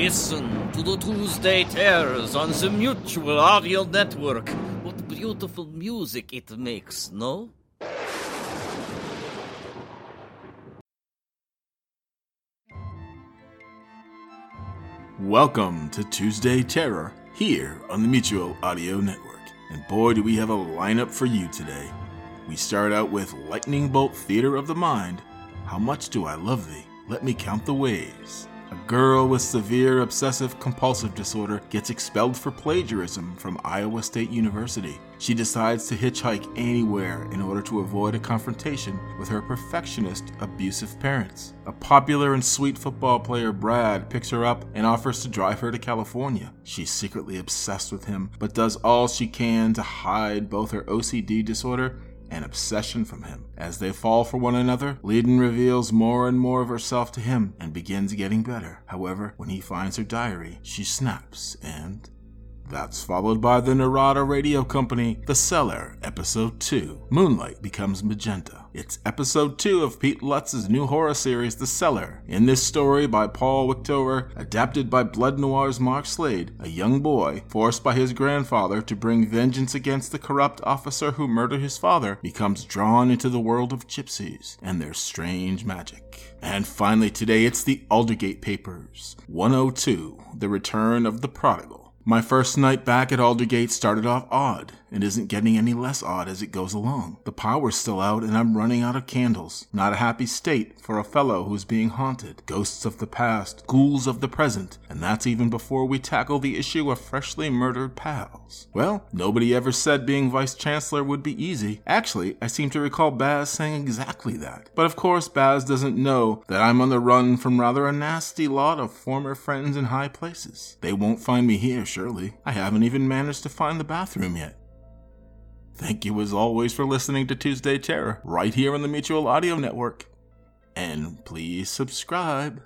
Listen to the Tuesday Terrors on the Mutual Audio Network. What beautiful music it makes, no? Welcome to Tuesday Terror here on the Mutual Audio Network. And boy, do we have a lineup for you today. We start out with Lightning Bolt Theater of the Mind. How much do I love thee? Let me count the ways. A girl with severe obsessive compulsive disorder gets expelled for plagiarism from Iowa State University. She decides to hitchhike anywhere in order to avoid a confrontation with her perfectionist, abusive parents. A popular and sweet football player, Brad, picks her up and offers to drive her to California. She's secretly obsessed with him, but does all she can to hide both her OCD disorder and obsession from him. As they fall for one another, Leiden reveals more and more of herself to him and begins getting better. However, when he finds her diary, she snaps and. That's followed by the Narada Radio Company, The Cellar, Episode 2. Moonlight becomes magenta. It's episode 2 of Pete Lutz's new horror series, The Cellar. In this story by Paul Wichtover, adapted by Blood Noir's Mark Slade, a young boy, forced by his grandfather to bring vengeance against the corrupt officer who murdered his father, becomes drawn into the world of gypsies and their strange magic. And finally, today it's the Aldergate Papers 102 The Return of the Prodigal. My first night back at Aldergate started off odd and isn't getting any less odd as it goes along. The power's still out and I'm running out of candles. Not a happy state for a fellow who's being haunted. Ghosts of the past, ghouls of the present, and that's even before we tackle the issue of freshly murdered pals. Well, nobody ever said being vice chancellor would be easy. Actually, I seem to recall Baz saying exactly that. But of course, Baz doesn't know that I'm on the run from rather a nasty lot of former friends in high places. They won't find me here, surely. I haven't even managed to find the bathroom yet. Thank you as always for listening to Tuesday Terror right here on the Mutual Audio Network. And please subscribe.